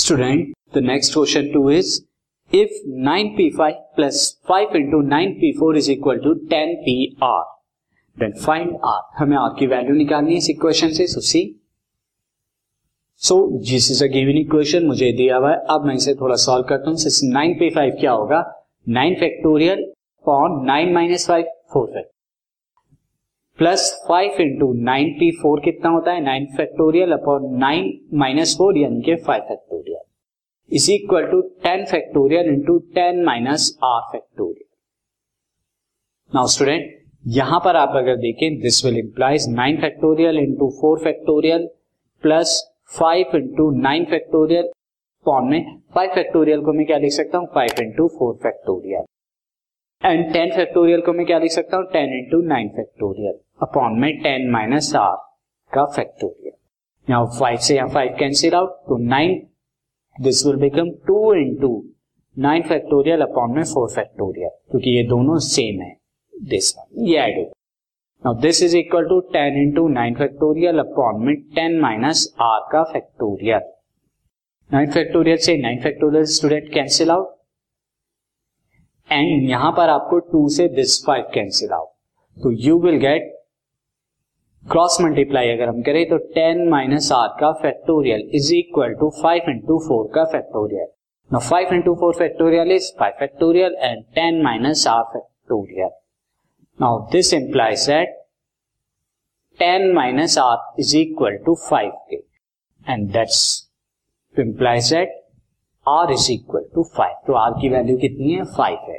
Student, the next question 2 is if 9p5 plus 5 into 9p4 is equal P 10pr, then find r. हमें r की value निकालनी है इस equation से सो सी सो जिस इज़ अ गिवन इक्वेशन मुझे दिया हुआ है। अब मैं इसे थोड़ा सॉल्व करता हूँ। नाइन पे फाइव क्या होगा? Nine factorial upon nine minus five four fact plus five into nine P four कितना होता है? Nine factorial upon nine minus four यानी five factorial is equal to ten factorial into ten minus R factorial now student यहाँ पर आप अगर देखें this will implies nine factorial into four factorial plus five into nine factorial form में five factorial को मैं क्या लिख सकता हूँ? Five into four factorial and ten factorial को मैं क्या लिख सकता हूँ? Ten into nine factorial upon में टेन माइनस आर का फैक्टोरियल यहाँ फाइव से यहाँ फाइव कैंसिल आउट तो nine this will become two into nine factorial upon में फोर फैक्टोरियल क्योंकि ये दोनों सेम है दिस ये add now this is equal to ten into nine factorial upon में टेन माइनस आर का फैक्टोरियल नाइन फैक्टोरियल से nine factorial student cancel out and यहाँ पर आपको टू से दिस फाइव कैंसिल आउट तो you will get cross multiply अगर हम करें तो टेन माइनस आर का factorial is equal to five into four का factorial. No five into four factorial is five factorial and ten minus R factorial now this implies that ten minus R is equal to five के and that's implies that R is equal to five तो are की value कितनी है? Five है।